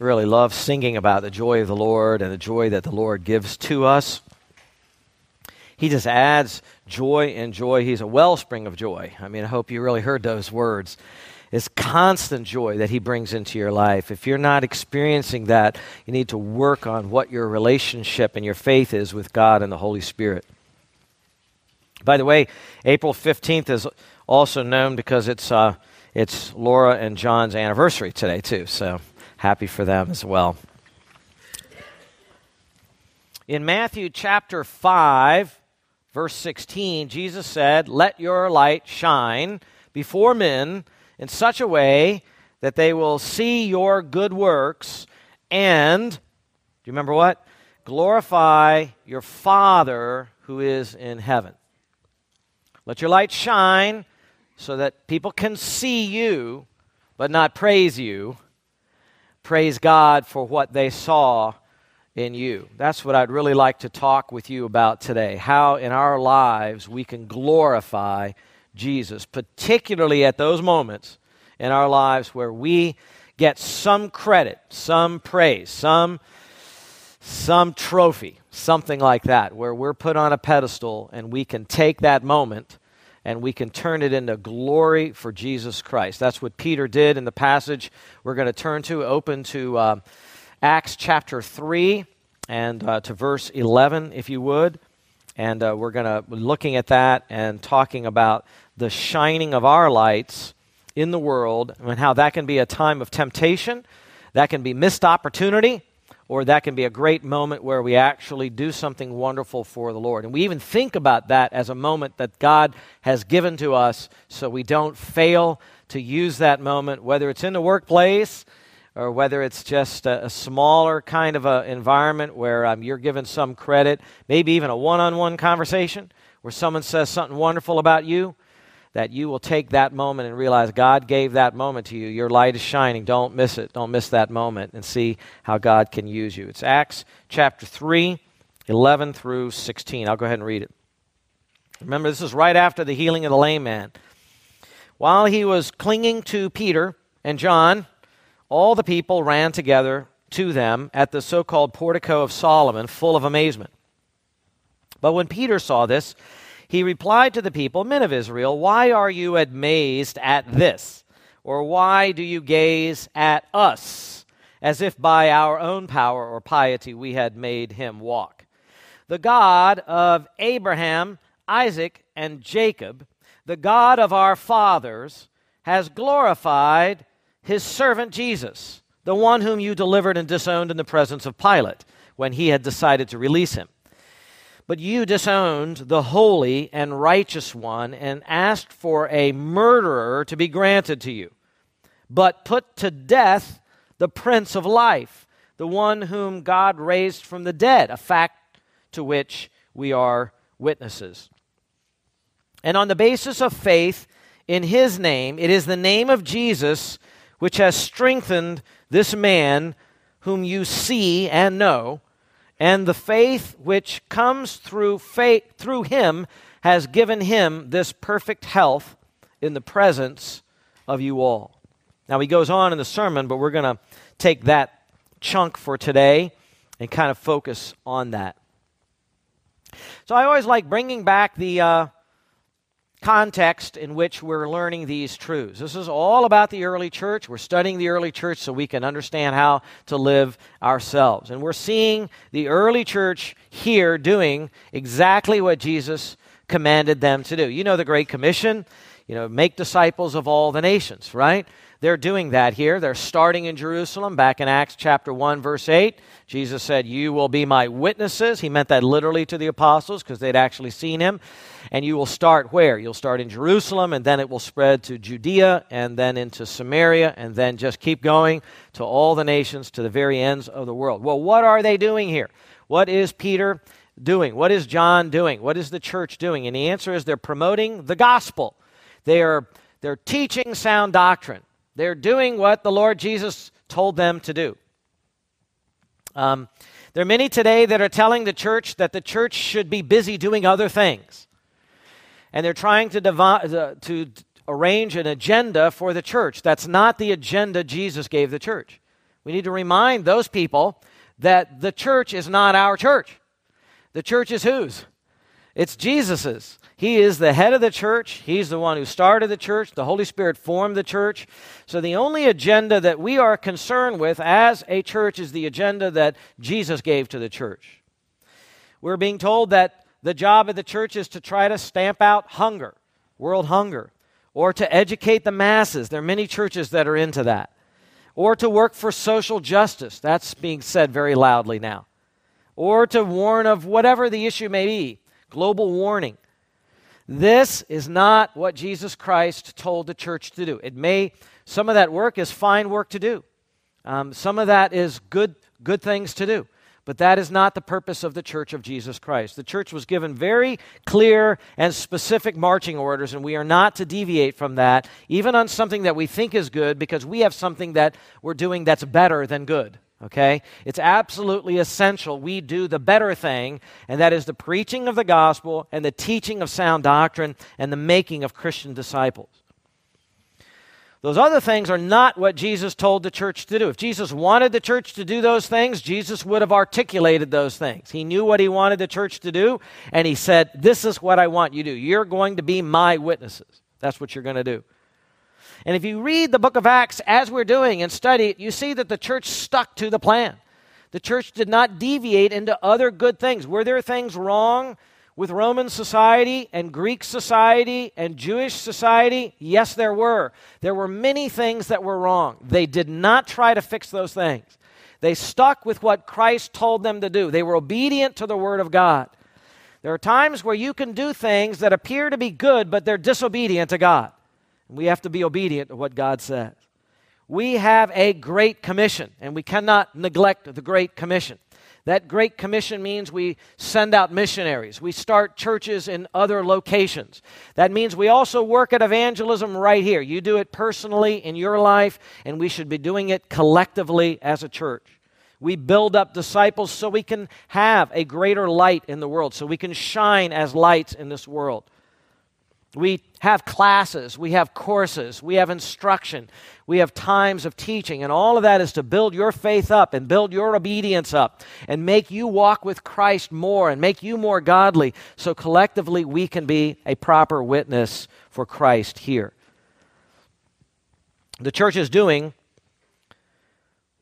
really love singing about the joy of the Lord and the joy that the Lord gives to us. He just adds joy and joy. He's a wellspring of joy. I mean, I hope you really heard those words. It's constant joy that He brings into your life. If you're not experiencing that, you need to work on what your relationship and your faith is with God and the Holy Spirit. By the way, April 15th is also known because it's, uh, it's Laura and John's anniversary today, too. So happy for them as well. In Matthew chapter 5, verse 16, Jesus said, Let your light shine before men in such a way that they will see your good works and, do you remember what? Glorify your Father who is in heaven. Let your light shine so that people can see you, but not praise you praise God for what they saw in you. That's what I'd really like to talk with you about today. How in our lives we can glorify Jesus, particularly at those moments in our lives where we get some credit, some praise, some some trophy, something like that, where we're put on a pedestal and we can take that moment and we can turn it into glory for Jesus Christ. That's what Peter did in the passage we're going to turn to. Open to uh, Acts chapter 3 and uh, to verse 11, if you would. And uh, we're going to be looking at that and talking about the shining of our lights in the world and how that can be a time of temptation, that can be missed opportunity, or that can be a great moment where we actually do something wonderful for the Lord. And we even think about that as a moment that God has given to us so we don't fail to use that moment, whether it's in the workplace or whether it's just a, a smaller kind of a environment where um, you're given some credit, maybe even a one on one conversation where someone says something wonderful about you that you will take that moment and realize God gave that moment to you. Your light is shining. Don't miss it. Don't miss that moment and see how God can use you. It's Acts chapter 3, 11 through 16. I'll go ahead and read it. Remember, this is right after the healing of the lame man. While he was clinging to Peter and John, all the people ran together to them at the so called portico of Solomon, full of amazement. But when Peter saw this, he replied to the people, Men of Israel, why are you amazed at this? Or why do you gaze at us, as if by our own power or piety we had made him walk? The God of Abraham, Isaac, and Jacob, the God of our fathers, has glorified his servant Jesus, the one whom you delivered and disowned in the presence of Pilate when he had decided to release him. But you disowned the holy and righteous one and asked for a murderer to be granted to you, but put to death the Prince of Life, the one whom God raised from the dead, a fact to which we are witnesses. And on the basis of faith in his name, it is the name of Jesus which has strengthened this man whom you see and know and the faith which comes through faith through him has given him this perfect health in the presence of you all. Now he goes on in the sermon, but we're going to take that chunk for today and kind of focus on that. So I always like bringing back the uh, context in which we're learning these truths. This is all about the early church. We're studying the early church so we can understand how to live ourselves. And we're seeing the early church here doing exactly what Jesus commanded them to do. You know the Great Commission, you know, make disciples of all the nations, right? They're doing that here. They're starting in Jerusalem. Back in Acts chapter 1, verse 8, Jesus said, You will be my witnesses. He meant that literally to the apostles because they'd actually seen him. And you will start where? You'll start in Jerusalem, and then it will spread to Judea, and then into Samaria, and then just keep going to all the nations, to the very ends of the world. Well, what are they doing here? What is Peter doing? What is John doing? What is the church doing? And the answer is they're promoting the gospel. They are they're teaching sound doctrine. They're doing what the Lord Jesus told them to do. Um, there are many today that are telling the church that the church should be busy doing other things. And they're trying to, divide, uh, to arrange an agenda for the church. That's not the agenda Jesus gave the church. We need to remind those people that the church is not our church. The church is whose? It's Jesus's. He is the head of the church. He's the one who started the church. The Holy Spirit formed the church. So the only agenda that we are concerned with as a church is the agenda that Jesus gave to the church. We're being told that the job of the church is to try to stamp out hunger, world hunger, or to educate the masses. There are many churches that are into that. Or to work for social justice. That's being said very loudly now. Or to warn of whatever the issue may be global warning. This is not what Jesus Christ told the church to do. It may, some of that work is fine work to do. Um, some of that is good, good things to do. But that is not the purpose of the church of Jesus Christ. The church was given very clear and specific marching orders, and we are not to deviate from that, even on something that we think is good, because we have something that we're doing that's better than good. Okay? It's absolutely essential we do the better thing, and that is the preaching of the gospel and the teaching of sound doctrine and the making of Christian disciples. Those other things are not what Jesus told the church to do. If Jesus wanted the church to do those things, Jesus would have articulated those things. He knew what he wanted the church to do, and he said, This is what I want you to do. You're going to be my witnesses. That's what you're going to do. And if you read the book of Acts as we're doing and study it, you see that the church stuck to the plan. The church did not deviate into other good things. Were there things wrong with Roman society and Greek society and Jewish society? Yes, there were. There were many things that were wrong. They did not try to fix those things. They stuck with what Christ told them to do. They were obedient to the Word of God. There are times where you can do things that appear to be good, but they're disobedient to God. We have to be obedient to what God says. We have a great commission, and we cannot neglect the great commission. That great commission means we send out missionaries. We start churches in other locations. That means we also work at evangelism right here. You do it personally in your life, and we should be doing it collectively as a church. We build up disciples so we can have a greater light in the world, so we can shine as lights in this world. We have classes, we have courses, we have instruction, we have times of teaching, and all of that is to build your faith up and build your obedience up and make you walk with Christ more and make you more godly so collectively we can be a proper witness for Christ here. The church is doing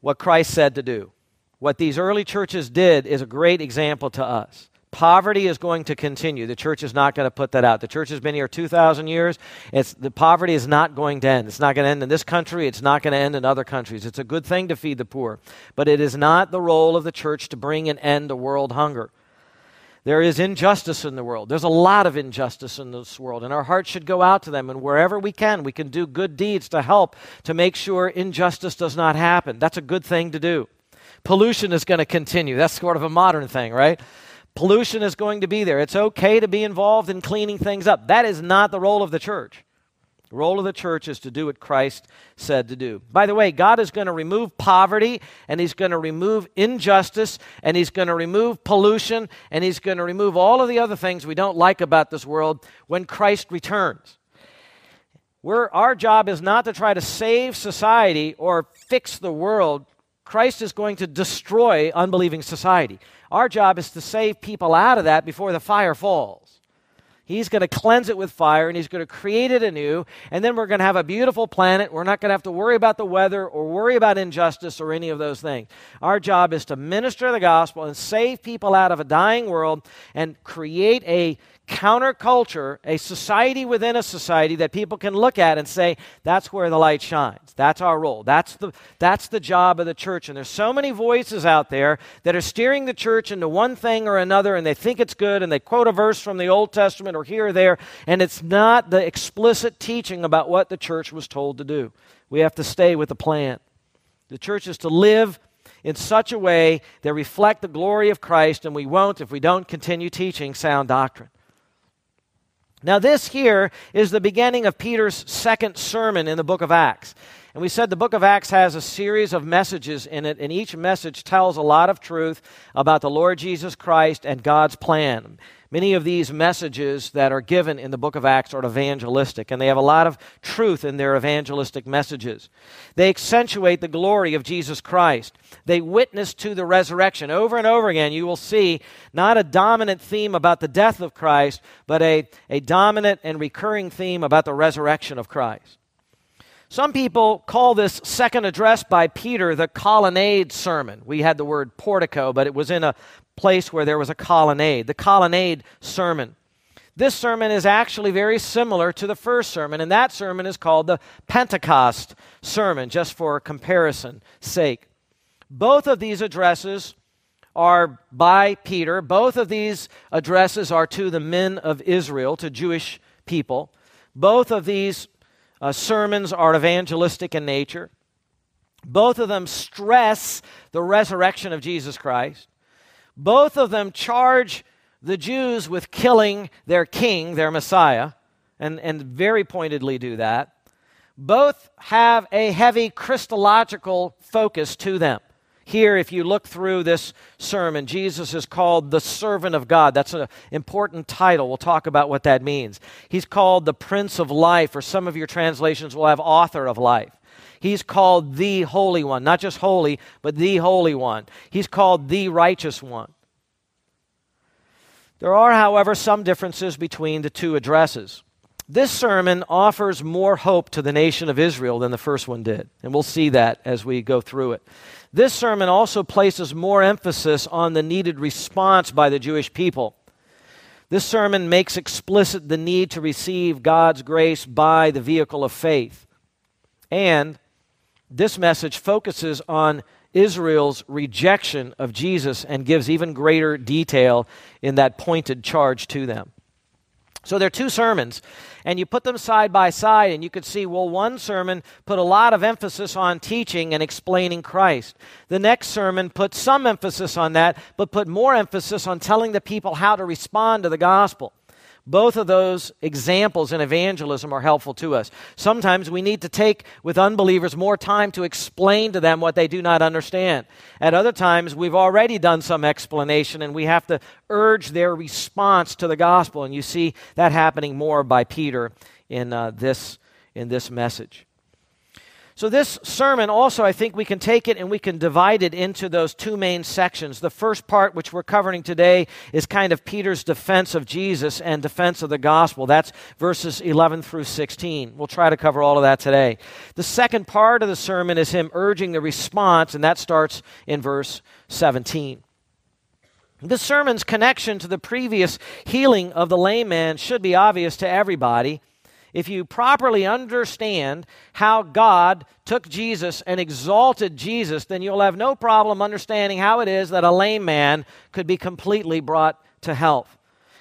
what Christ said to do. What these early churches did is a great example to us. Poverty is going to continue. The church is not going to put that out. The church has been here 2,000 years. It's, the poverty is not going to end. It's not going to end in this country. It's not going to end in other countries. It's a good thing to feed the poor. But it is not the role of the church to bring an end to world hunger. There is injustice in the world. There's a lot of injustice in this world, and our hearts should go out to them. And wherever we can, we can do good deeds to help to make sure injustice does not happen. That's a good thing to do. Pollution is going to continue. That's sort of a modern thing, right? Pollution is going to be there. It's okay to be involved in cleaning things up. That is not the role of the church. The role of the church is to do what Christ said to do. By the way, God is going to remove poverty, and He's going to remove injustice, and He's going to remove pollution, and He's going to remove all of the other things we don't like about this world when Christ returns. We're, our job is not to try to save society or fix the world. Christ is going to destroy unbelieving society. Our job is to save people out of that before the fire falls. He's going to cleanse it with fire and he's going to create it anew. And then we're going to have a beautiful planet. We're not going to have to worry about the weather or worry about injustice or any of those things. Our job is to minister the gospel and save people out of a dying world and create a counterculture, a society within a society that people can look at and say, that's where the light shines. That's our role. That's the, that's the job of the church. And there's so many voices out there that are steering the church into one thing or another, and they think it's good, and they quote a verse from the Old Testament or here or there, and it's not the explicit teaching about what the church was told to do. We have to stay with the plan. The church is to live in such a way that reflect the glory of Christ, and we won't if we don't continue teaching sound doctrine. Now, this here is the beginning of Peter's second sermon in the book of Acts. And we said the book of Acts has a series of messages in it, and each message tells a lot of truth about the Lord Jesus Christ and God's plan. Many of these messages that are given in the book of Acts are evangelistic, and they have a lot of truth in their evangelistic messages. They accentuate the glory of Jesus Christ. They witness to the resurrection. Over and over again, you will see not a dominant theme about the death of Christ, but a, a dominant and recurring theme about the resurrection of Christ. Some people call this second address by Peter the colonnade sermon. We had the word portico, but it was in a place where there was a colonnade, the colonnade sermon. This sermon is actually very similar to the first sermon, and that sermon is called the Pentecost sermon, just for comparison sake. Both of these addresses are by Peter. Both of these addresses are to the men of Israel, to Jewish people. Both of these uh, sermons are evangelistic in nature. Both of them stress the resurrection of Jesus Christ. Both of them charge the Jews with killing their king, their Messiah, and, and very pointedly do that. Both have a heavy Christological focus to them. Here, if you look through this sermon, Jesus is called the servant of God. That's an important title. We'll talk about what that means. He's called the Prince of Life, or some of your translations will have author of life. He's called the Holy One, not just holy, but the Holy One. He's called the Righteous One. There are, however, some differences between the two addresses. This sermon offers more hope to the nation of Israel than the first one did, and we'll see that as we go through it. This sermon also places more emphasis on the needed response by the Jewish people. This sermon makes explicit the need to receive God's grace by the vehicle of faith. And this message focuses on Israel's rejection of Jesus and gives even greater detail in that pointed charge to them. So there are two sermons, and you put them side by side, and you could see, well, one sermon put a lot of emphasis on teaching and explaining Christ. The next sermon put some emphasis on that, but put more emphasis on telling the people how to respond to the gospel. Both of those examples in evangelism are helpful to us. Sometimes we need to take with unbelievers more time to explain to them what they do not understand. At other times, we've already done some explanation and we have to urge their response to the gospel. And you see that happening more by Peter in, uh, this, in this message. So, this sermon also, I think we can take it and we can divide it into those two main sections. The first part, which we're covering today, is kind of Peter's defense of Jesus and defense of the gospel. That's verses 11 through 16. We'll try to cover all of that today. The second part of the sermon is him urging the response, and that starts in verse 17. This sermon's connection to the previous healing of the lame man should be obvious to everybody if you properly understand how God took Jesus and exalted Jesus, then you'll have no problem understanding how it is that a lame man could be completely brought to health.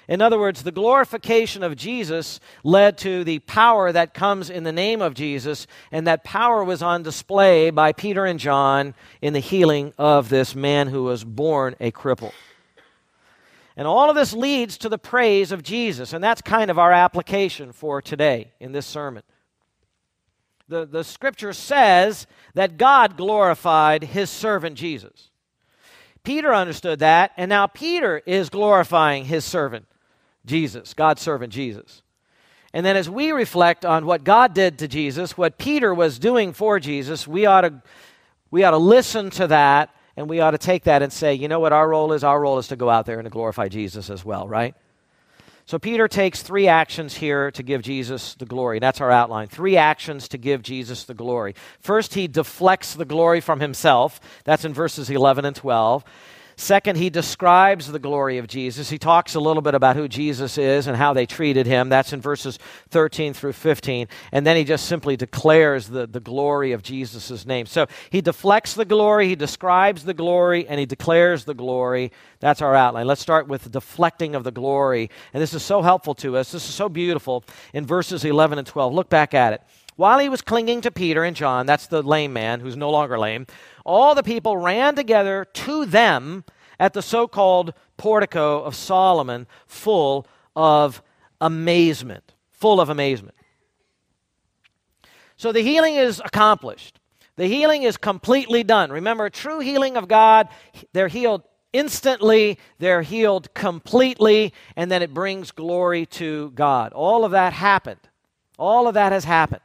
In other words, the glorification of Jesus led to the power that comes in the name of Jesus, and that power was on display by Peter and John in the healing of this man who was born a cripple. And all of this leads to the praise of Jesus. And that's kind of our application for today in this sermon. The, the scripture says that God glorified his servant Jesus. Peter understood that, and now Peter is glorifying his servant Jesus, God's servant Jesus. And then as we reflect on what God did to Jesus, what Peter was doing for Jesus, we ought to, we ought to listen to that and we ought to take that and say, you know what our role is? Our role is to go out there and to glorify Jesus as well, right? So Peter takes three actions here to give Jesus the glory. That's our outline. Three actions to give Jesus the glory. First, he deflects the glory from himself. That's in verses 11 and 12. Second, he describes the glory of Jesus. He talks a little bit about who Jesus is and how they treated him. That's in verses 13 through 15. And then he just simply declares the, the glory of Jesus' name. So he deflects the glory, he describes the glory, and he declares the glory. That's our outline. Let's start with the deflecting of the glory. And this is so helpful to us. This is so beautiful in verses 11 and 12. Look back at it. While he was clinging to Peter and John, that's the lame man who's no longer lame, all the people ran together to them at the so called portico of Solomon, full of amazement. Full of amazement. So the healing is accomplished. The healing is completely done. Remember, true healing of God, they're healed instantly, they're healed completely, and then it brings glory to God. All of that happened. All of that has happened.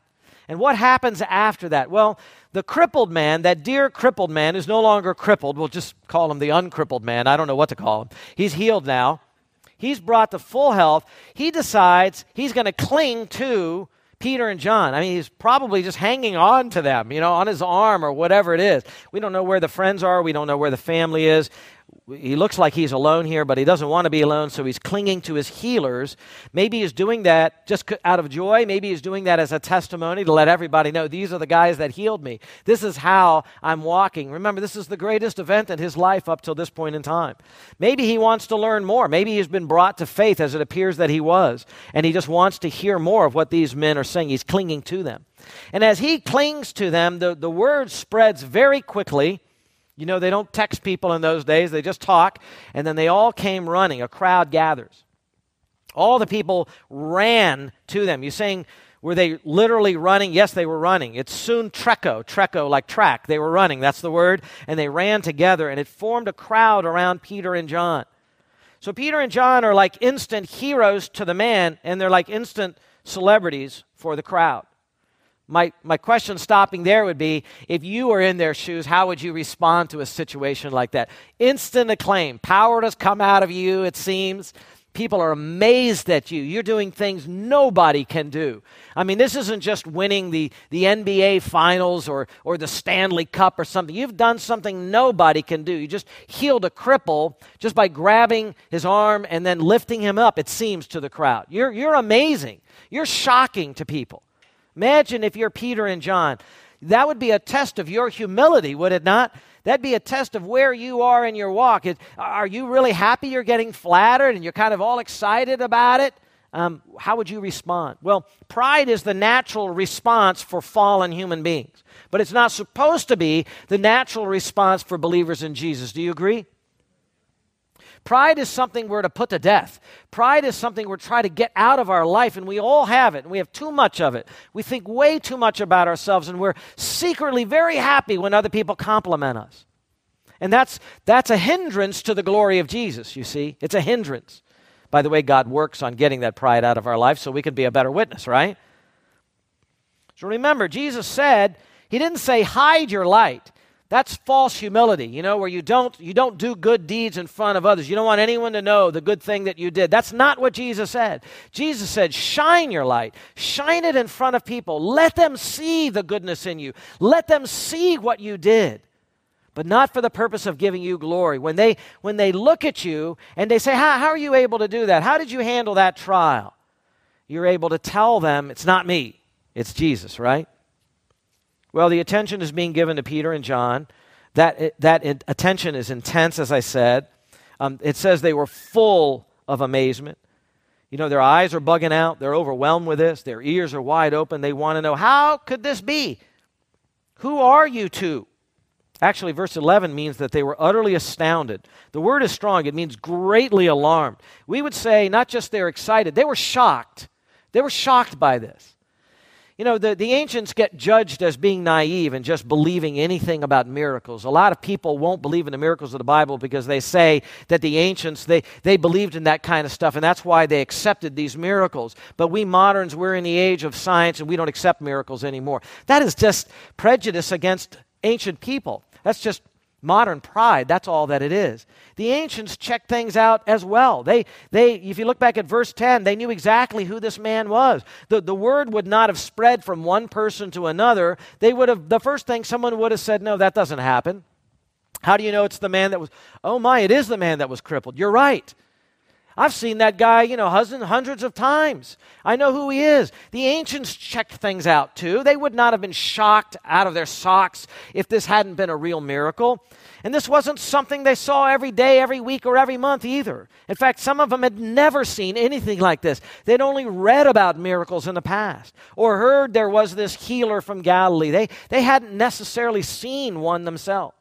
And what happens after that? Well, the crippled man, that dear crippled man, is no longer crippled. We'll just call him the uncrippled man. I don't know what to call him. He's healed now. He's brought to full health. He decides he's going to cling to Peter and John. I mean, he's probably just hanging on to them, you know, on his arm or whatever it is. We don't know where the friends are. We don't know where the family is he looks like he's alone here, but he doesn't want to be alone, so he's clinging to his healers. Maybe he's doing that just out of joy. Maybe he's doing that as a testimony to let everybody know these are the guys that healed me. This is how I'm walking. Remember, this is the greatest event in his life up till this point in time. Maybe he wants to learn more. Maybe he's been brought to faith as it appears that he was, and he just wants to hear more of what these men are saying. He's clinging to them. And as he clings to them, the, the word spreads very quickly you know, they don't text people in those days, they just talk, and then they all came running. A crowd gathers. All the people ran to them. You're saying, were they literally running? Yes, they were running. It's soon treco, trecho, like track. They were running, that's the word. And they ran together, and it formed a crowd around Peter and John. So Peter and John are like instant heroes to the man, and they're like instant celebrities for the crowd. My, my question stopping there would be if you were in their shoes, how would you respond to a situation like that? Instant acclaim. Power does come out of you, it seems. People are amazed at you. You're doing things nobody can do. I mean, this isn't just winning the, the NBA finals or, or the Stanley Cup or something. You've done something nobody can do. You just healed a cripple just by grabbing his arm and then lifting him up, it seems, to the crowd. You're, you're amazing. You're shocking to people. Imagine if you're Peter and John. That would be a test of your humility, would it not? That'd be a test of where you are in your walk. Are you really happy you're getting flattered and you're kind of all excited about it? Um, how would you respond? Well, pride is the natural response for fallen human beings, but it's not supposed to be the natural response for believers in Jesus. Do you agree? Pride is something we're to put to death. Pride is something we're trying to get out of our life, and we all have it, and we have too much of it. We think way too much about ourselves, and we're secretly very happy when other people compliment us. And that's, that's a hindrance to the glory of Jesus, you see. It's a hindrance. By the way, God works on getting that pride out of our life so we can be a better witness, right? So remember, Jesus said, He didn't say hide your light. That's false humility, you know, where you don't you don't do good deeds in front of others. You don't want anyone to know the good thing that you did. That's not what Jesus said. Jesus said, "Shine your light. Shine it in front of people. Let them see the goodness in you. Let them see what you did." But not for the purpose of giving you glory. When they when they look at you and they say, "How how are you able to do that? How did you handle that trial?" You're able to tell them, "It's not me. It's Jesus," right? Well, the attention is being given to Peter and John. That, that attention is intense, as I said. Um, it says they were full of amazement. You know, their eyes are bugging out. They're overwhelmed with this. Their ears are wide open. They want to know, how could this be? Who are you two? Actually, verse 11 means that they were utterly astounded. The word is strong, it means greatly alarmed. We would say not just they're excited, they were shocked. They were shocked by this. You know, the, the ancients get judged as being naive and just believing anything about miracles. A lot of people won't believe in the miracles of the Bible because they say that the ancients, they, they believed in that kind of stuff, and that's why they accepted these miracles. But we moderns, we're in the age of science, and we don't accept miracles anymore. That is just prejudice against ancient people. That's just modern pride. That's all that it is. The ancients checked things out as well. They, they, if you look back at verse 10, they knew exactly who this man was. The, the word would not have spread from one person to another. They would have, the first thing someone would have said, no, that doesn't happen. How do you know it's the man that was, oh my, it is the man that was crippled. You're right. I've seen that guy, you know, hundreds of times. I know who he is. The ancients checked things out too. They would not have been shocked out of their socks if this hadn't been a real miracle. And this wasn't something they saw every day, every week, or every month either. In fact, some of them had never seen anything like this. They'd only read about miracles in the past or heard there was this healer from Galilee. They, they hadn't necessarily seen one themselves.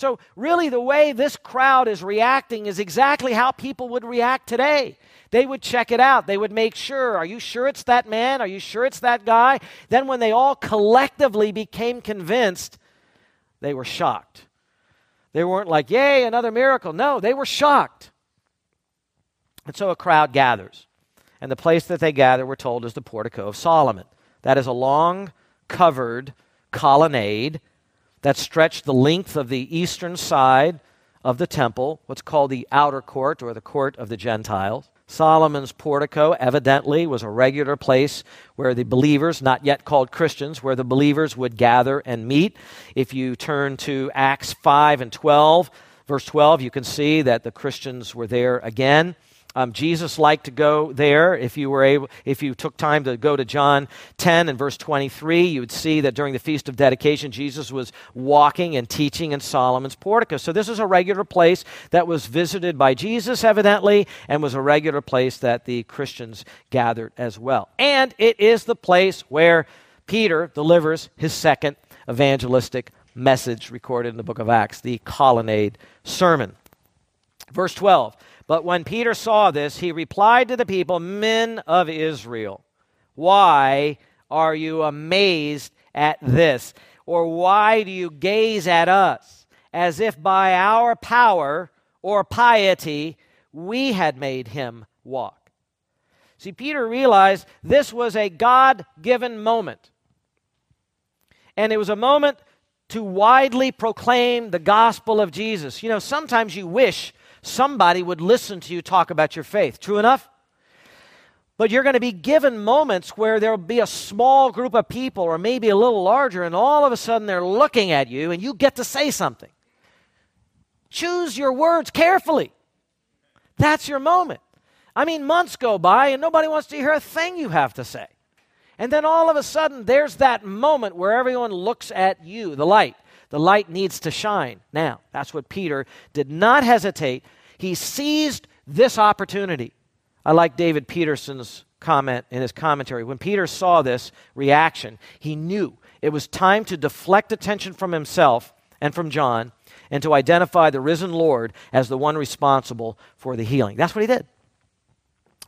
So, really, the way this crowd is reacting is exactly how people would react today. They would check it out. They would make sure are you sure it's that man? Are you sure it's that guy? Then, when they all collectively became convinced, they were shocked. They weren't like, yay, another miracle. No, they were shocked. And so a crowd gathers. And the place that they gather, we're told, is the portico of Solomon. That is a long, covered colonnade that stretched the length of the eastern side of the temple, what's called the outer court or the court of the Gentiles. Solomon's portico evidently was a regular place where the believers, not yet called Christians, where the believers would gather and meet. If you turn to Acts 5 and 12, verse 12, you can see that the Christians were there again. Um, Jesus liked to go there. If you were able, if you took time to go to John 10 and verse 23, you would see that during the Feast of Dedication, Jesus was walking and teaching in Solomon's portico. So this is a regular place that was visited by Jesus, evidently, and was a regular place that the Christians gathered as well. And it is the place where Peter delivers his second evangelistic message recorded in the book of Acts, the colonnade sermon. Verse 12. But when Peter saw this, he replied to the people, Men of Israel, why are you amazed at this? Or why do you gaze at us as if by our power or piety we had made him walk? See, Peter realized this was a God given moment. And it was a moment to widely proclaim the gospel of Jesus. You know, sometimes you wish somebody would listen to you talk about your faith. True enough? But you're going to be given moments where there'll be a small group of people, or maybe a little larger, and all of a sudden they're looking at you and you get to say something. Choose your words carefully. That's your moment. I mean, months go by and nobody wants to hear a thing you have to say. And then all of a sudden, there's that moment where everyone looks at you, the light. The light needs to shine. Now, that's what Peter did not hesitate. He seized this opportunity. I like David Peterson's comment in his commentary. When Peter saw this reaction, he knew it was time to deflect attention from himself and from John and to identify the risen Lord as the one responsible for the healing. That's what he did.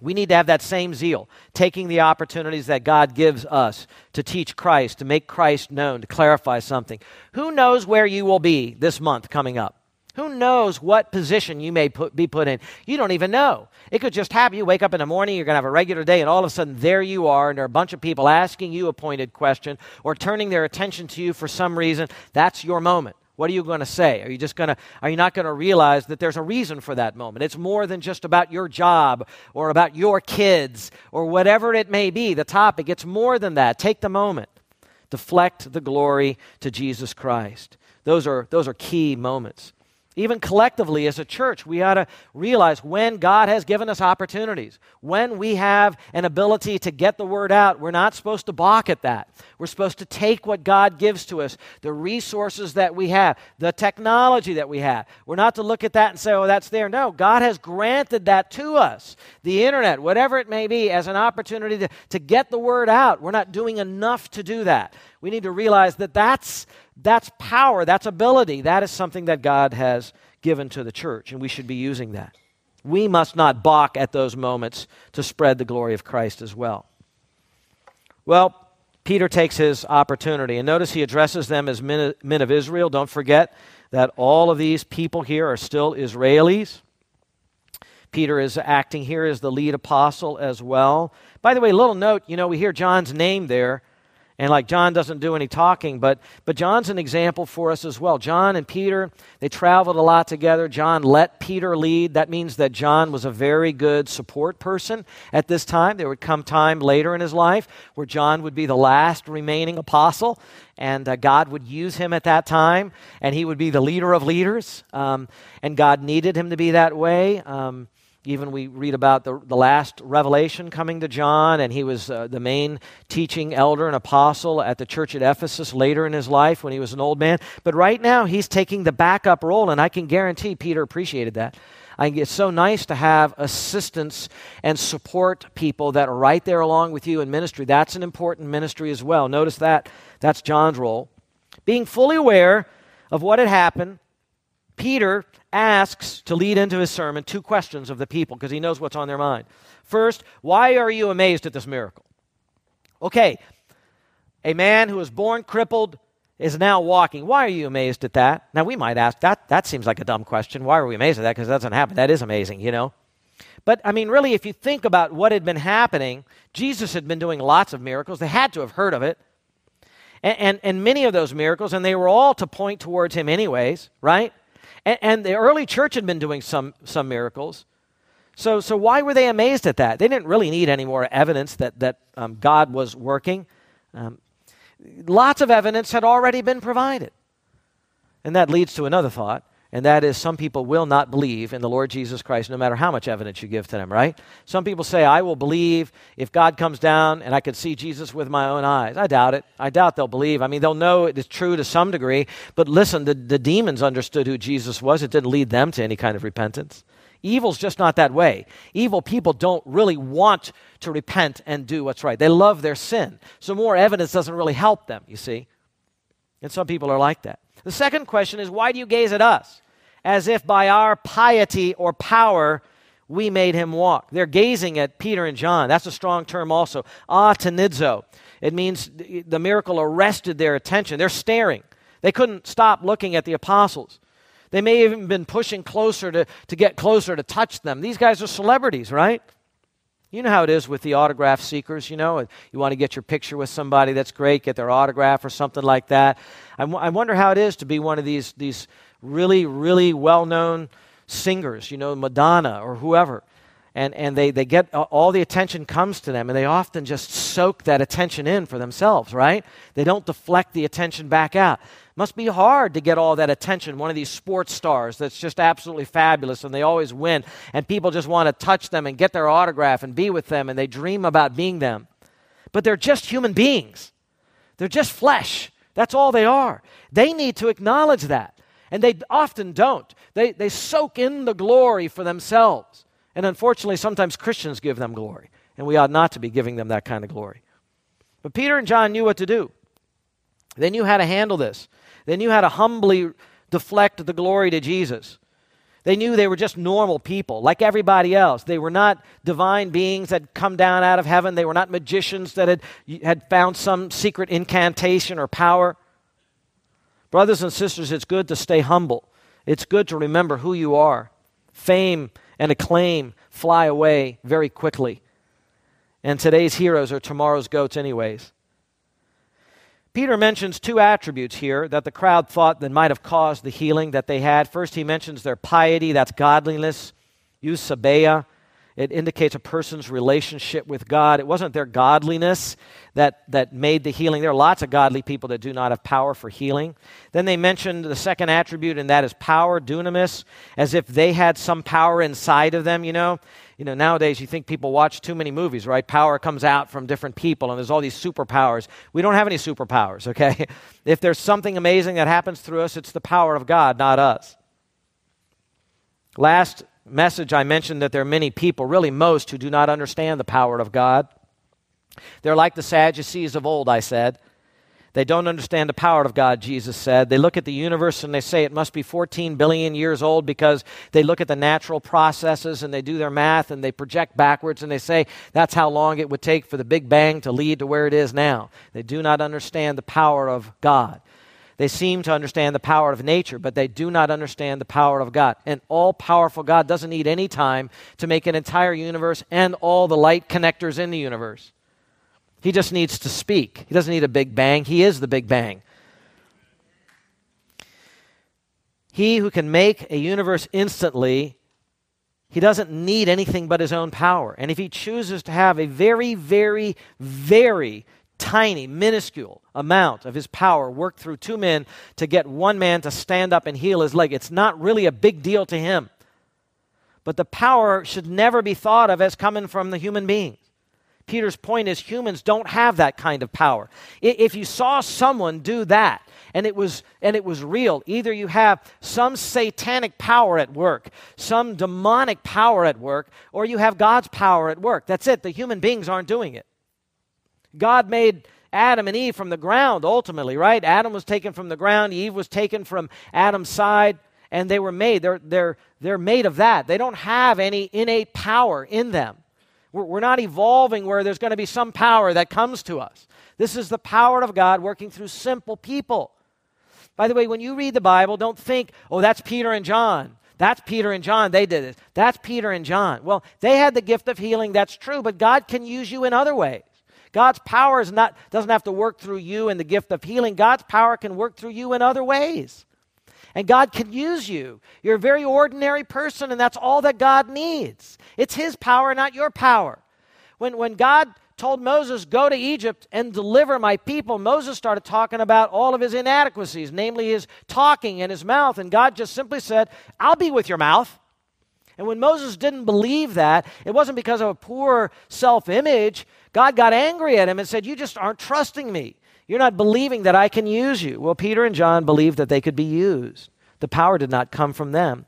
We need to have that same zeal, taking the opportunities that God gives us to teach Christ, to make Christ known, to clarify something. Who knows where you will be this month coming up? Who knows what position you may put, be put in? You don't even know. It could just happen. You wake up in the morning, you're going to have a regular day, and all of a sudden there you are, and there are a bunch of people asking you a pointed question or turning their attention to you for some reason. That's your moment. What are you going to say? Are you just going to are you not going to realize that there's a reason for that moment? It's more than just about your job or about your kids or whatever it may be, the topic. It's more than that. Take the moment. Deflect the glory to Jesus Christ. Those are those are key moments. Even collectively as a church, we ought to realize when God has given us opportunities, when we have an ability to get the word out, we're not supposed to balk at that. We're supposed to take what God gives to us, the resources that we have, the technology that we have. We're not to look at that and say, oh, that's there. No, God has granted that to us. The internet, whatever it may be, as an opportunity to, to get the word out. We're not doing enough to do that. We need to realize that that's that's power, that's ability. That is something that God has given to the church, and we should be using that. We must not balk at those moments to spread the glory of Christ as well. Well, Peter takes his opportunity, and notice he addresses them as men, men of Israel. Don't forget that all of these people here are still Israelis. Peter is acting here as the lead apostle as well. By the way, little note, you know, we hear John's name there. And like John doesn't do any talking, but, but John's an example for us as well. John and Peter, they traveled a lot together. John let Peter lead. That means that John was a very good support person at this time. There would come time later in his life where John would be the last remaining apostle, and uh, God would use him at that time, and he would be the leader of leaders. Um, and God needed him to be that way. Um, even we read about the, the last revelation coming to John, and he was uh, the main teaching elder and apostle at the church at Ephesus later in his life when he was an old man. But right now, he's taking the backup role, and I can guarantee Peter appreciated that. I, it's so nice to have assistance and support people that are right there along with you in ministry. That's an important ministry as well. Notice that. That's John's role. Being fully aware of what had happened Peter asks to lead into his sermon two questions of the people because he knows what's on their mind. First, why are you amazed at this miracle? Okay, a man who was born crippled is now walking. Why are you amazed at that? Now, we might ask, that, that seems like a dumb question. Why are we amazed at that? Because that doesn't happen. That is amazing, you know? But, I mean, really, if you think about what had been happening, Jesus had been doing lots of miracles. They had to have heard of it. And, and, and many of those miracles, and they were all to point towards him, anyways, right? And, and the early church had been doing some, some miracles. So, so why were they amazed at that? They didn't really need any more evidence that, that um, God was working. Um, lots of evidence had already been provided. And that leads to another thought, and that is some people will not believe in the Lord Jesus Christ no matter how much evidence you give to them, right? Some people say, I will believe if God comes down and I could see Jesus with my own eyes. I doubt it. I doubt they'll believe. I mean, they'll know it is true to some degree, but listen, the, the demons understood who Jesus was. It didn't lead them to any kind of repentance. Evil's just not that way. Evil people don't really want to repent and do what's right. They love their sin. So more evidence doesn't really help them, you see. And some people are like that. The second question is why do you gaze at us? As if by our piety or power we made him walk. They're gazing at Peter and John. That's a strong term also. Ah, Atenizo. It means the miracle arrested their attention. They're staring. They couldn't stop looking at the apostles. They may have even been pushing closer to, to get closer to touch them. These guys are celebrities, right? You know how it is with the autograph seekers, you know? You want to get your picture with somebody, that's great, get their autograph or something like that. I, w- I wonder how it is to be one of these, these really, really well known singers, you know, Madonna or whoever. And, and they, they get all the attention comes to them, and they often just soak that attention in for themselves, right? They don't deflect the attention back out. Must be hard to get all that attention. One of these sports stars that's just absolutely fabulous and they always win, and people just want to touch them and get their autograph and be with them, and they dream about being them. But they're just human beings, they're just flesh. That's all they are. They need to acknowledge that. And they often don't. They, they soak in the glory for themselves. And unfortunately, sometimes Christians give them glory, and we ought not to be giving them that kind of glory. But Peter and John knew what to do. They knew how to handle this. They knew how to humbly deflect the glory to Jesus. They knew they were just normal people, like everybody else. They were not divine beings that had come down out of heaven. They were not magicians that had, had found some secret incantation or power. Brothers and sisters, it's good to stay humble. It's good to remember who you are. Fame and acclaim fly away very quickly. And today's heroes are tomorrow's goats, anyways. Peter mentions two attributes here that the crowd thought that might have caused the healing that they had. First, he mentions their piety, that's godliness, eusebeia. It indicates a person's relationship with God. It wasn't their godliness that, that made the healing. There are lots of godly people that do not have power for healing. Then they mentioned the second attribute, and that is power, dunamis, as if they had some power inside of them, you know you know, nowadays you think people watch too many movies, right? Power comes out from different people and there's all these superpowers. We don't have any superpowers, okay? If there's something amazing that happens through us, it's the power of God, not us. Last message, I mentioned that there are many people, really most, who do not understand the power of God. They're like the Sadducees of old, I said. They don't understand the power of God, Jesus said. They look at the universe and they say it must be 14 billion years old because they look at the natural processes and they do their math and they project backwards and they say that's how long it would take for the Big Bang to lead to where it is now. They do not understand the power of God. They seem to understand the power of nature, but they do not understand the power of God. An all powerful God doesn't need any time to make an entire universe and all the light connectors in the universe. He just needs to speak. He doesn't need a big bang. He is the big bang. He who can make a universe instantly, he doesn't need anything but his own power. And if he chooses to have a very, very, very tiny, minuscule amount of his power work through two men to get one man to stand up and heal his leg, it's not really a big deal to him. But the power should never be thought of as coming from the human being. Peter's point is humans don't have that kind of power. If you saw someone do that and it was and it was real, either you have some satanic power at work, some demonic power at work, or you have God's power at work. That's it. The human beings aren't doing it. God made Adam and Eve from the ground ultimately, right? Adam was taken from the ground, Eve was taken from Adam's side. and they were made. They're, they're, they're made of that. They don't have any innate power in them. We're, not evolving where there's going to be some power that comes to us. This is the power of God working through simple people. By the way, when you read the Bible, don't think, oh, that's Peter and John. That's Peter and John. They did it. That's Peter and John. Well, they had the gift of healing. That's true, but God can use you in other ways. God's power is not, doesn't have to work through you in the gift of healing. God's power can work through you in other ways. And God can use you. You're a very ordinary person, and that's all that God needs. It's His power, not your power. When, when God told Moses, Go to Egypt and deliver my people, Moses started talking about all of his inadequacies, namely his talking and his mouth. And God just simply said, I'll be with your mouth. And when Moses didn't believe that, it wasn't because of a poor self image. God got angry at him and said, You just aren't trusting me. You're not believing that I can use you. Well, Peter and John believed that they could be used. The power did not come from them.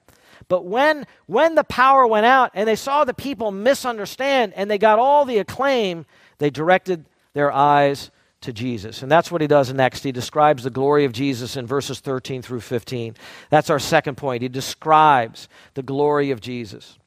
But when, when the power went out and they saw the people misunderstand and they got all the acclaim, they directed their eyes to Jesus. And that's what he does next. He describes the glory of Jesus in verses 13 through 15. That's our second point. He describes the glory of Jesus.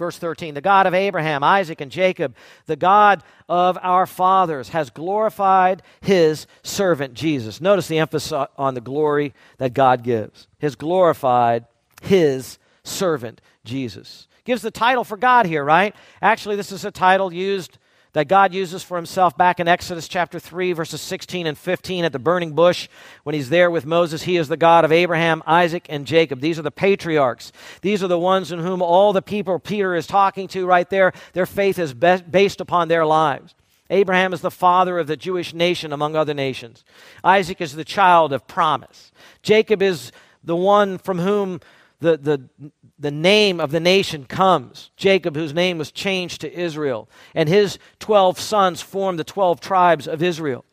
Verse 13 The God of Abraham, Isaac, and Jacob, the God of our fathers, has glorified his servant Jesus. Notice the emphasis on the glory that God gives. Has glorified his servant Jesus. Gives the title for God here, right? Actually, this is a title used that God uses for himself back in Exodus chapter 3, verses 16 and 15 at the burning bush. When he's there with Moses, he is the God of Abraham, Isaac, and Jacob. These are the patriarchs. These are the ones in whom all the people Peter is talking to right there, their faith is based upon their lives. Abraham is the father of the Jewish nation among other nations. Isaac is the child of promise. Jacob is the one from whom the, the the name of the nation comes. Jacob, whose name was changed to Israel, and his 12 sons formed the 12 tribes of Israel.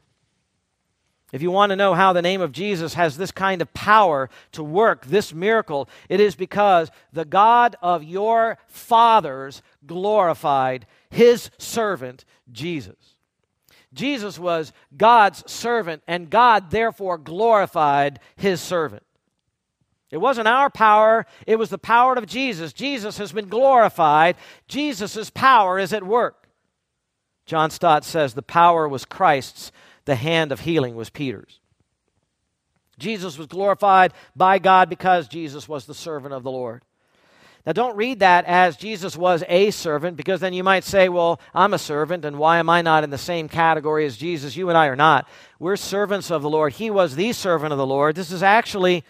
If you want to know how the name of Jesus has this kind of power to work this miracle, it is because the God of your fathers glorified his servant, Jesus. Jesus was God's servant, and God therefore glorified his servant. It wasn't our power, it was the power of Jesus. Jesus has been glorified, Jesus' power is at work. John Stott says the power was Christ's, the hand of healing was Peter's. Jesus was glorified by God because Jesus was the servant of the Lord. Now, don't read that as Jesus was a servant, because then you might say, well, I'm a servant, and why am I not in the same category as Jesus? You and I are not. We're servants of the Lord. He was the servant of the Lord. This is actually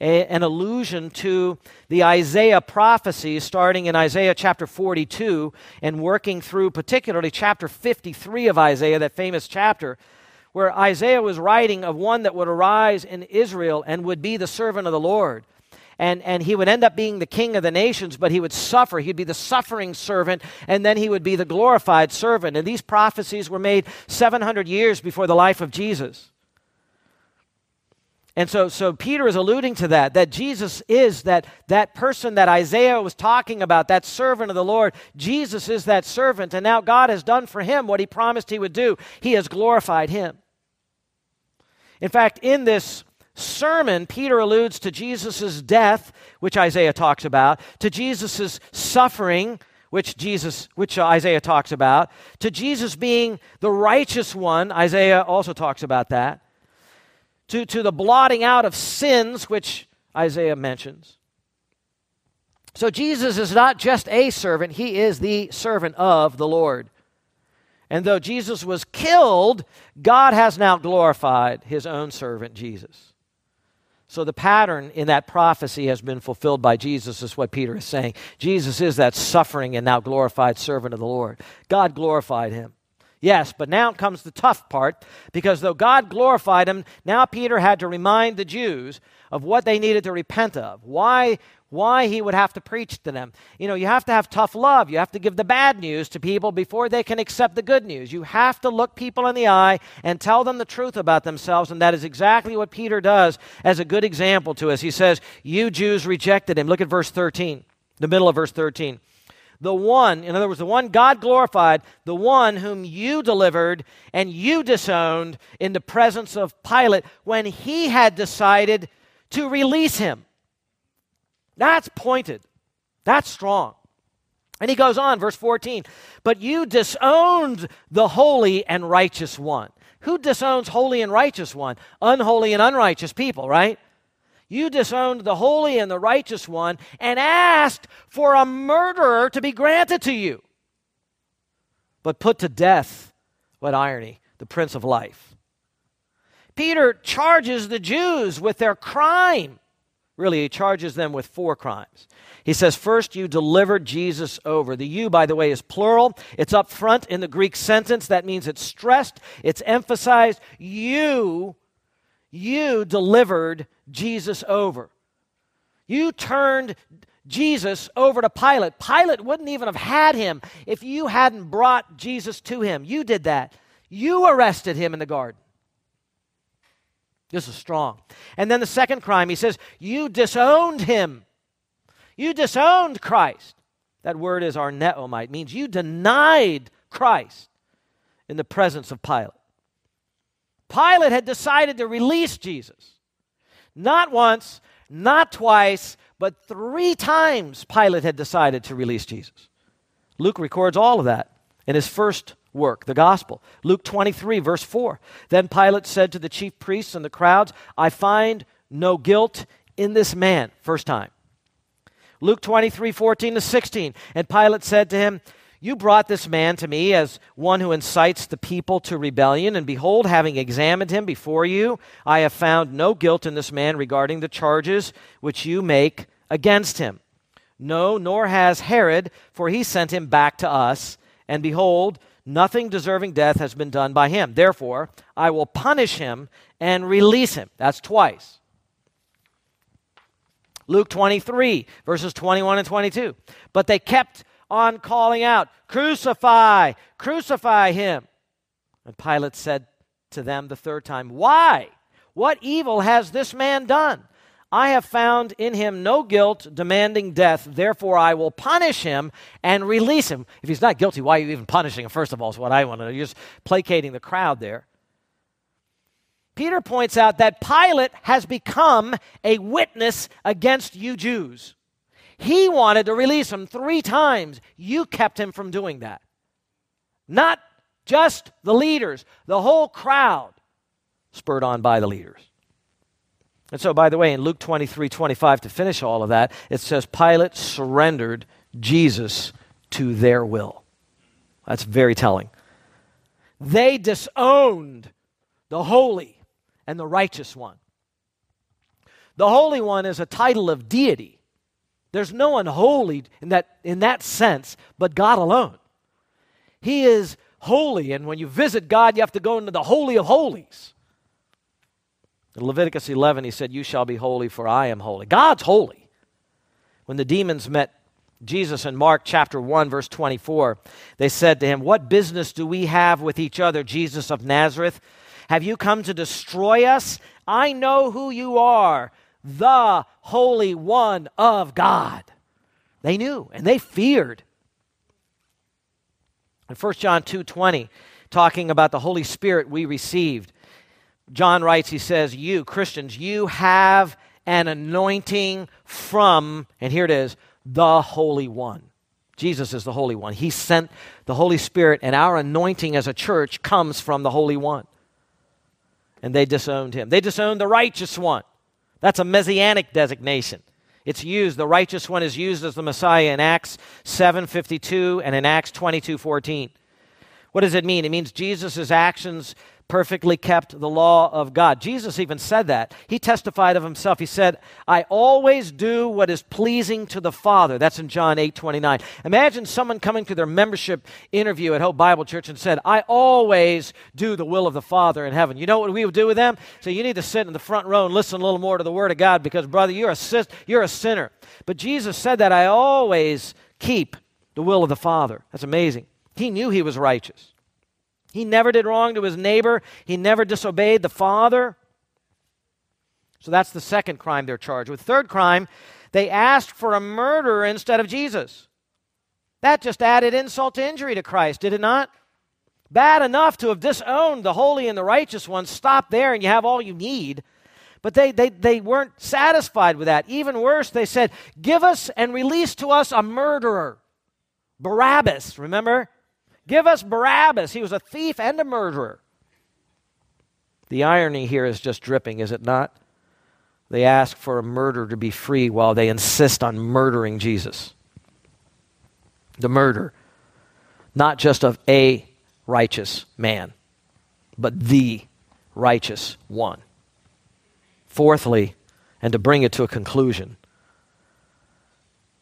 a, an allusion to the Isaiah prophecies starting in Isaiah chapter 42 and working through particularly chapter 53 of Isaiah, that famous chapter, where Isaiah was writing of one that would arise in Israel and would be the servant of the Lord. And, and he would end up being the king of the nations, but he would suffer. He'd be the suffering servant, and then he would be the glorified servant. And these prophecies were made 700 years before the life of Jesus. And so, so Peter is alluding to that, that Jesus is that, that person that Isaiah was talking about, that servant of the Lord. Jesus is that servant, and now God has done for him what he promised he would do. He has glorified him. In fact, in this sermon, Peter alludes to Jesus' death, which Isaiah talks about, to Jesus' suffering, which Jesus, which Isaiah talks about, to Jesus being the righteous one, Isaiah also talks about that to, to the blotting out of sins, which Isaiah mentions. So Jesus is not just a servant, he is the servant of the Lord. And though Jesus was killed, God has now glorified his own servant, Jesus. So the pattern in that prophecy has been fulfilled by Jesus, is what Peter is saying. Jesus is that suffering and now glorified servant of the Lord. God glorified him. Yes, but now comes the tough part because though God glorified him, now Peter had to remind the Jews of what they needed to repent of. Why why he would have to preach to them. You know, you have to have tough love. You have to give the bad news to people before they can accept the good news. You have to look people in the eye and tell them the truth about themselves, and that is exactly what Peter does as a good example to us. He says, You Jews rejected him. Look at verse 13, the middle of verse 13 the one, in other words, the one God glorified, the one whom you delivered and you disowned in the presence of Pilate when he had decided to release him. That's pointed. That's strong. And he goes on, verse 14, but you disowned the holy and righteous one. Who disowns holy and righteous one? Unholy and unrighteous people, right? You disowned the holy and the righteous one and asked for a murderer to be granted to you. But put to death, what irony, the Prince of Life. Peter charges the Jews with their crime. Really, he charges them with four crimes. He says, First, you delivered Jesus over. The you, by the way, is plural. It's up front in the Greek sentence. That means it's stressed, it's emphasized. You, you delivered Jesus over. You turned Jesus over to Pilate. Pilate wouldn't even have had him if you hadn't brought Jesus to him. You did that. You arrested him in the garden. This is strong. And then the second crime, he says, You disowned him. You disowned Christ. That word is arneomai. It means you denied Christ in the presence of Pilate. Pilate had decided to release Jesus. Not once, not twice, but three times Pilate had decided to release Jesus. Luke records all of that in his first work, the gospel. Luke 23, verse 4. Then Pilate said to the chief priests and the crowds, I find no guilt in this man. First time. Luke 23, 14 to 16. And Pilate said to him, You brought this man to me as one who incites the people to rebellion, and behold, having examined him before you, I have found no guilt in this man regarding the charges which you make against him. No, nor has Herod, for he sent him back to us, and behold, nothing deserving death has been done by him. Therefore, I will punish him and release him. That's twice. Luke 23, verses 21 and 22. But they kept on calling out, Crucify, crucify him. And Pilate said to them the third time, Why? What evil has this man done? I have found in him no guilt demanding death, therefore I will punish him and release him. If he's not guilty, why are you even punishing him, first of all, is what I want to know. You're just placating the crowd there. Peter points out that Pilate has become a witness against you Jews. He wanted to release him three times. You kept him from doing that. Not just the leaders, the whole crowd, spurred on by the leaders. And so, by the way, in Luke 23 25, to finish all of that, it says Pilate surrendered Jesus to their will. That's very telling. They disowned the holy and the righteous one. The Holy One is a title of deity. There's no one holy in that, in that sense but God alone. He is holy, and when you visit God, you have to go into the Holy of Holies. In Leviticus 11, he said, You shall be holy, for I am holy. God's holy. When the demons met Jesus in Mark chapter 1, verse 24, they said to him, What business do we have with each other, Jesus of Nazareth? Have you come to destroy us? I know who you are, the Holy One of God. They knew and they feared. In 1 John 2:20, talking about the Holy Spirit we received, John writes, he says, You, Christians, you have an anointing from, and here it is, the Holy One. Jesus is the Holy One. He sent the Holy Spirit, and our anointing as a church comes from the Holy One and they disowned him. They disowned the righteous one. That's a messianic designation. It's used, the righteous one is used as the Messiah in Acts 7:52 and in Acts 22:14. What does it mean? It means Jesus' actions perfectly kept the law of God. Jesus even said that. He testified of himself. He said, I always do what is pleasing to the Father. That's in John 8 29. Imagine someone coming to their membership interview at Hope Bible Church and said, I always do the will of the Father in heaven. You know what we would do with them? So you need to sit in the front row and listen a little more to the Word of God because, brother, you're a, sis- you're a sinner. But Jesus said that I always keep the will of the Father. That's amazing. He knew he was righteous. He never did wrong to his neighbor, he never disobeyed the Father. So that's the second crime they're charged with. Third crime, they asked for a murderer instead of Jesus. That just added insult to injury to Christ, did it not? Bad enough to have disowned the holy and the righteous one. Stop there and you have all you need. But they, they, they weren't satisfied with that. Even worse, they said, Give us and release to us a murderer. Barabbas, remember? Give us Barabbas. He was a thief and a murderer. The irony here is just dripping, is it not? They ask for a murderer to be free while they insist on murdering Jesus. The murder, not just of a righteous man, but the righteous one. Fourthly, and to bring it to a conclusion,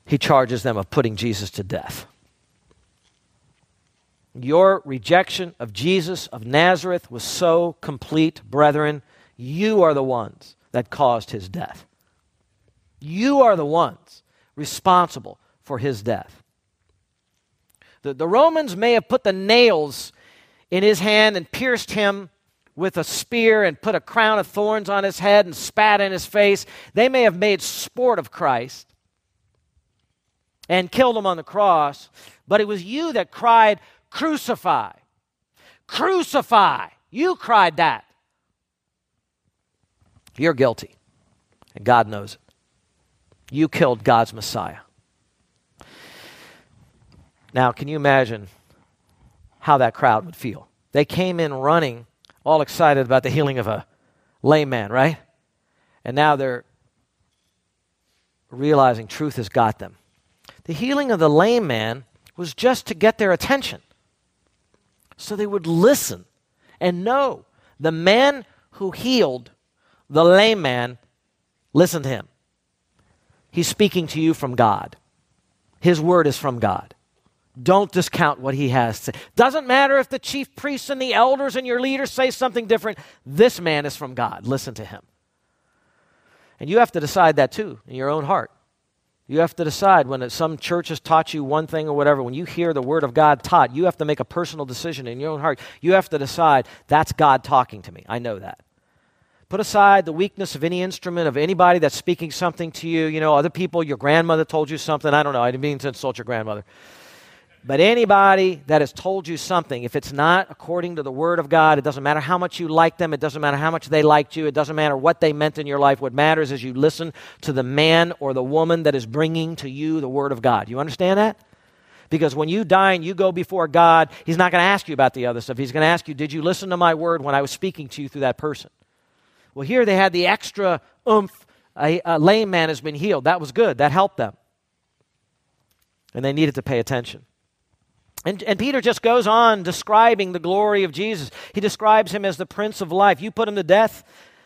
he charges them of putting Jesus to death. Your rejection of Jesus of Nazareth was so complete, brethren. You are the ones that caused his death. You are the ones responsible for his death. The, the Romans may have put the nails in his hand and pierced him with a spear and put a crown of thorns on his head and spat in his face. They may have made sport of Christ and killed him on the cross, but it was you that cried, Crucify! Crucify! You cried that. You're guilty, and God knows it. You killed God's Messiah. Now, can you imagine how that crowd would feel? They came in running, all excited about the healing of a lame man, right? And now they're realizing truth has got them. The healing of the lame man was just to get their attention so they would listen and know the man who healed the lame man, listen to him. He's speaking to you from God. His word is from God. Don't discount what he has to say. Doesn't matter if the chief priests and the elders and your leaders say something different. This man is from God. Listen to him. And you have to decide that too in your own heart. You have to decide when some church has taught you one thing or whatever, when you hear the word of God taught, you have to make a personal decision in your own heart. You have to decide that's God talking to me. I know that. Put aside the weakness of any instrument, of anybody that's speaking something to you. You know, other people, your grandmother told you something. I don't know. I didn't mean to insult your grandmother. But anybody that has told you something, if it's not according to the Word of God, it doesn't matter how much you like them, it doesn't matter how much they liked you, it doesn't matter what they meant in your life. What matters is you listen to the man or the woman that is bringing to you the Word of God. You understand that? Because when you die and you go before God, He's not going to ask you about the other stuff. He's going to ask you, Did you listen to my Word when I was speaking to you through that person? Well, here they had the extra oomph. A, a lame man has been healed. That was good, that helped them. And they needed to pay attention. And, and Peter just goes on describing the glory of Jesus. He describes him as the Prince of Life. You put him to death,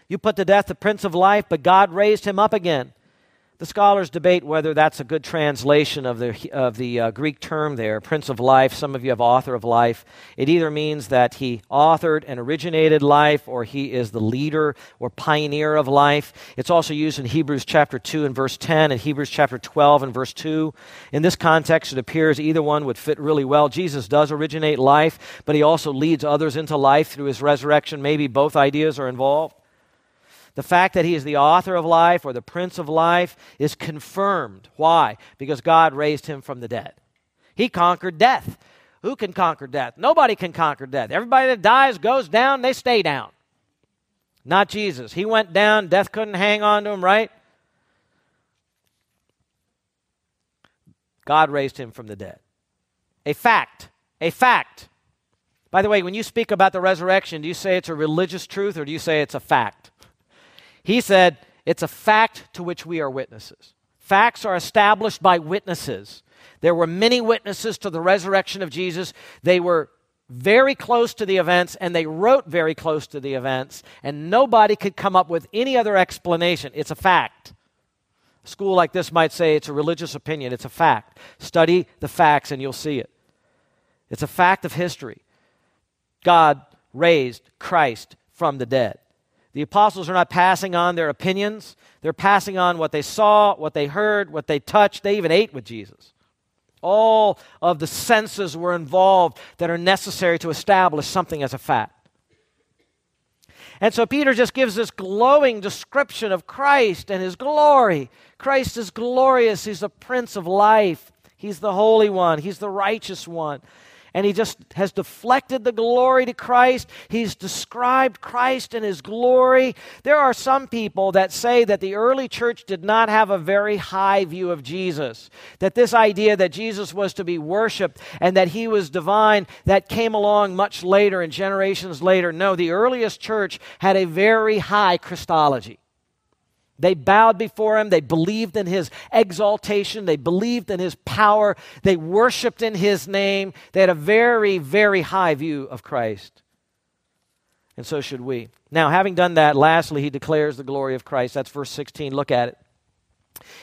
you put to death the Prince of Life, but God raised him up again. The scholars debate whether that's a good translation of the, of the uh, Greek term there, Prince of Life. Some of you have author of life. It either means that he authored and originated life, or he is the leader or pioneer of life. It's also used in Hebrews chapter 2 and verse 10, and Hebrews chapter 12 and verse 2. In this context, it appears either one would fit really well. Jesus does originate life, but he also leads others into life through his resurrection. Maybe both ideas are involved. The fact that he is the author of life or the prince of life is confirmed. Why? Because God raised him from the dead. He conquered death. Who can conquer death? Nobody can conquer death. Everybody that dies goes down, they stay down. Not Jesus. He went down, death couldn't hang on to him, right? God raised him from the dead. A fact. A fact. By the way, when you speak about the resurrection, do you say it's a religious truth or do you say it's a fact? He said, It's a fact to which we are witnesses. Facts are established by witnesses. There were many witnesses to the resurrection of Jesus. They were very close to the events and they wrote very close to the events, and nobody could come up with any other explanation. It's a fact. A school like this might say it's a religious opinion. It's a fact. Study the facts and you'll see it. It's a fact of history. God raised Christ from the dead. The apostles are not passing on their opinions, they're passing on what they saw, what they heard, what they touched. They even ate with Jesus. All of the senses were involved that are necessary to establish something as a fact. And so Peter just gives this glowing description of Christ and his glory. Christ is glorious. He's the Prince of Life. He's the Holy One. He's the righteous one. And he just has deflected the glory to Christ. He's described Christ and his glory. There are some people that say that the early church did not have a very high view of Jesus, that this idea that Jesus was to be worshiped and that he was divine, that came along much later and generations later. No, the earliest church had a very high Christology. They bowed before him. They believed in his exaltation. They believed in his power. They worshiped in his name. They had a very, very high view of Christ. And so should we. Now, having done that, lastly, he declares the glory of Christ. That's verse 16. Look at it.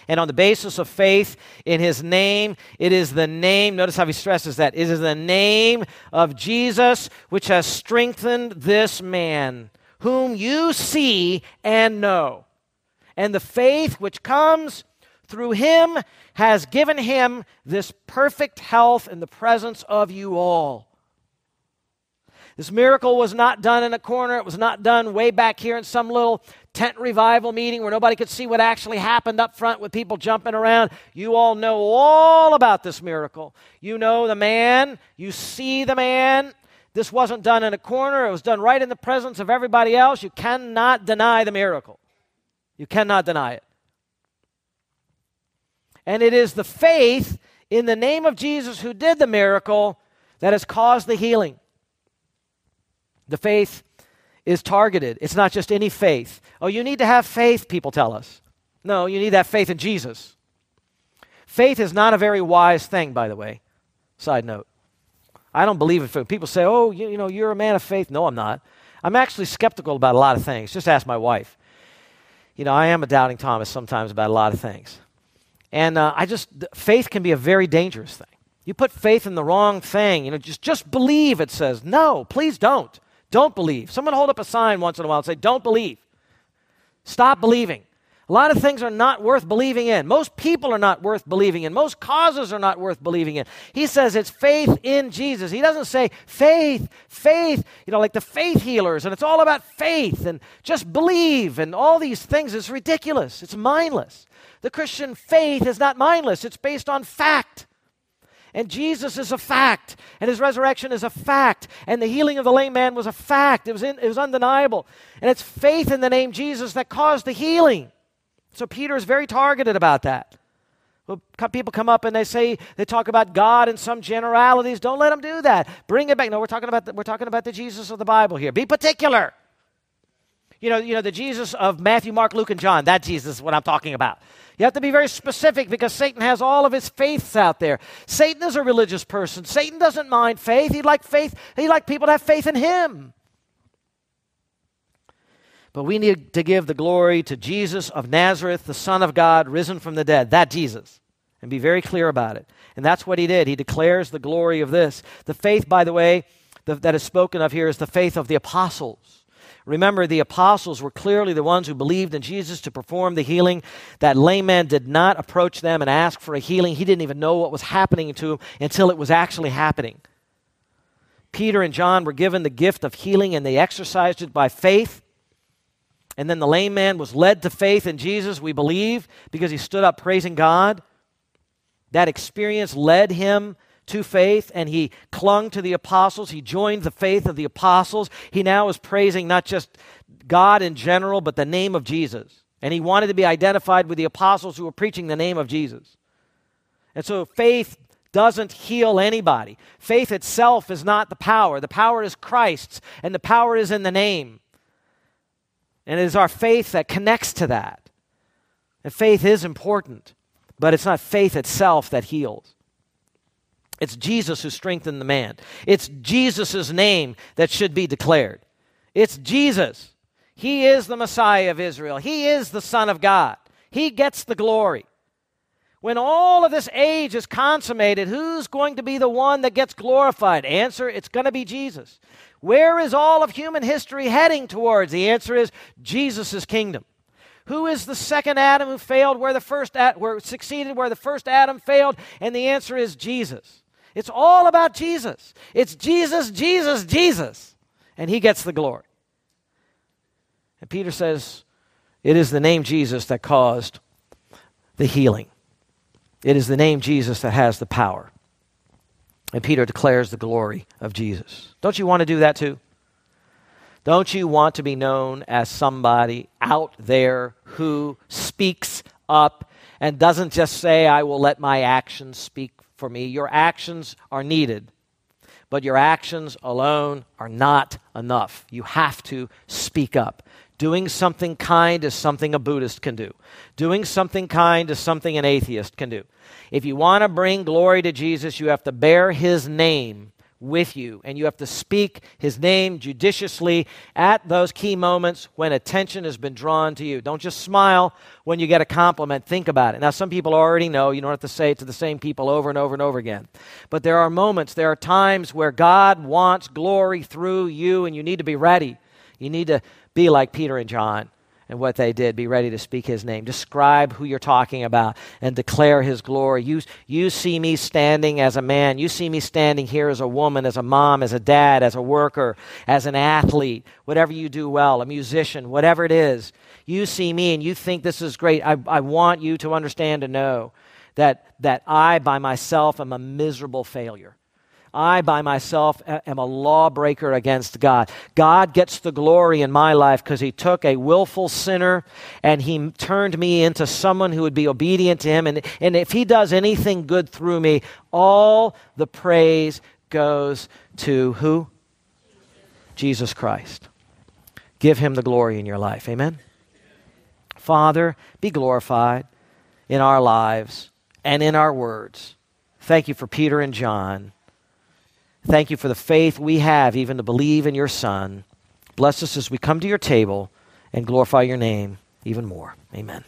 And on the basis of faith in his name, it is the name, notice how he stresses that. It is the name of Jesus which has strengthened this man, whom you see and know and the faith which comes through him has given him this perfect health in the presence of you all. This miracle was not done in a corner. It was not done way back here in some little tent revival meeting where nobody could see what actually happened up front with people jumping around. You all know all about this miracle. You know the man, you see the man. This wasn't done in a corner, it was done right in the presence of everybody else. You cannot deny the miracle. You cannot deny it. And it is the faith in the name of Jesus who did the miracle that has caused the healing. The faith is targeted. It's not just any faith. Oh, you need to have faith, people tell us. No, you need that faith in Jesus. Faith is not a very wise thing, by the way. Side note. I don't believe in faith. People say, oh, you, you know, you're a man of faith. No, I'm not. I'm actually skeptical about a lot of things. Just ask my wife you know, I am a doubting Thomas sometimes about a lot of things. And uh, I just, faith can be a very dangerous thing. You put faith in the wrong thing, you know, just, just believe, it says. No, please don't. Don't believe. Someone hold up a sign once in a while and say, don't believe. Stop believing. A lot of things are not worth believing in. Most people are not worth believing in. Most causes are not worth believing in. He says it's faith in Jesus. He doesn't say faith, faith, you know, like the faith healers, and it's all about faith and just believe and all these things. It's ridiculous. It's mindless. The Christian faith is not mindless, it's based on fact. And Jesus is a fact, and his resurrection is a fact, and the healing of the lame man was a fact. It was, in, it was undeniable. And it's faith in the name Jesus that caused the healing. So Peter is very targeted about that. Well, people come up and they say they talk about God in some generalities. Don't let them do that. Bring it back. No, we're talking about the, we're talking about the Jesus of the Bible here. Be particular. You know, you know the Jesus of Matthew, Mark, Luke, and John. That Jesus is what I'm talking about. You have to be very specific because Satan has all of his faiths out there. Satan is a religious person. Satan doesn't mind faith. He'd like faith. He'd like people to have faith in him. But we need to give the glory to Jesus of Nazareth, the Son of God, risen from the dead. That Jesus. And be very clear about it. And that's what he did. He declares the glory of this. The faith, by the way, the, that is spoken of here is the faith of the apostles. Remember, the apostles were clearly the ones who believed in Jesus to perform the healing. That lame man did not approach them and ask for a healing. He didn't even know what was happening to him until it was actually happening. Peter and John were given the gift of healing and they exercised it by faith. And then the lame man was led to faith in Jesus, we believe, because he stood up praising God. That experience led him to faith, and he clung to the apostles. He joined the faith of the apostles. He now is praising not just God in general, but the name of Jesus. And he wanted to be identified with the apostles who were preaching the name of Jesus. And so faith doesn't heal anybody. Faith itself is not the power. The power is Christ's, and the power is in the name. And it is our faith that connects to that. And faith is important, but it's not faith itself that heals. It's Jesus who strengthened the man. It's Jesus' name that should be declared. It's Jesus. He is the Messiah of Israel. He is the Son of God. He gets the glory. When all of this age is consummated, who's going to be the one that gets glorified? Answer it's going to be Jesus. Where is all of human history heading towards? The answer is Jesus' kingdom. Who is the second Adam who failed where the first where succeeded where the first Adam failed? And the answer is Jesus. It's all about Jesus. It's Jesus, Jesus, Jesus. And he gets the glory. And Peter says, it is the name Jesus that caused the healing. It is the name Jesus that has the power. And Peter declares the glory of Jesus. Don't you want to do that too? Don't you want to be known as somebody out there who speaks up and doesn't just say, I will let my actions speak for me? Your actions are needed, but your actions alone are not enough. You have to speak up. Doing something kind is something a Buddhist can do. Doing something kind is something an atheist can do. If you want to bring glory to Jesus, you have to bear his name with you, and you have to speak his name judiciously at those key moments when attention has been drawn to you. Don't just smile when you get a compliment. Think about it. Now, some people already know. You don't have to say it to the same people over and over and over again. But there are moments, there are times where God wants glory through you, and you need to be ready. You need to be like Peter and John and what they did. Be ready to speak his name. Describe who you're talking about and declare his glory. You, you see me standing as a man. You see me standing here as a woman, as a mom, as a dad, as a worker, as an athlete, whatever you do well, a musician, whatever it is. You see me and you think this is great. I, I want you to understand and know that, that I, by myself, am a miserable failure. I by myself am a lawbreaker against God. God gets the glory in my life because He took a willful sinner and He turned me into someone who would be obedient to Him. And, and if He does anything good through me, all the praise goes to who? Jesus Christ. Give Him the glory in your life. Amen? Father, be glorified in our lives and in our words. Thank you for Peter and John. Thank you for the faith we have even to believe in your Son. Bless us as we come to your table and glorify your name even more. Amen.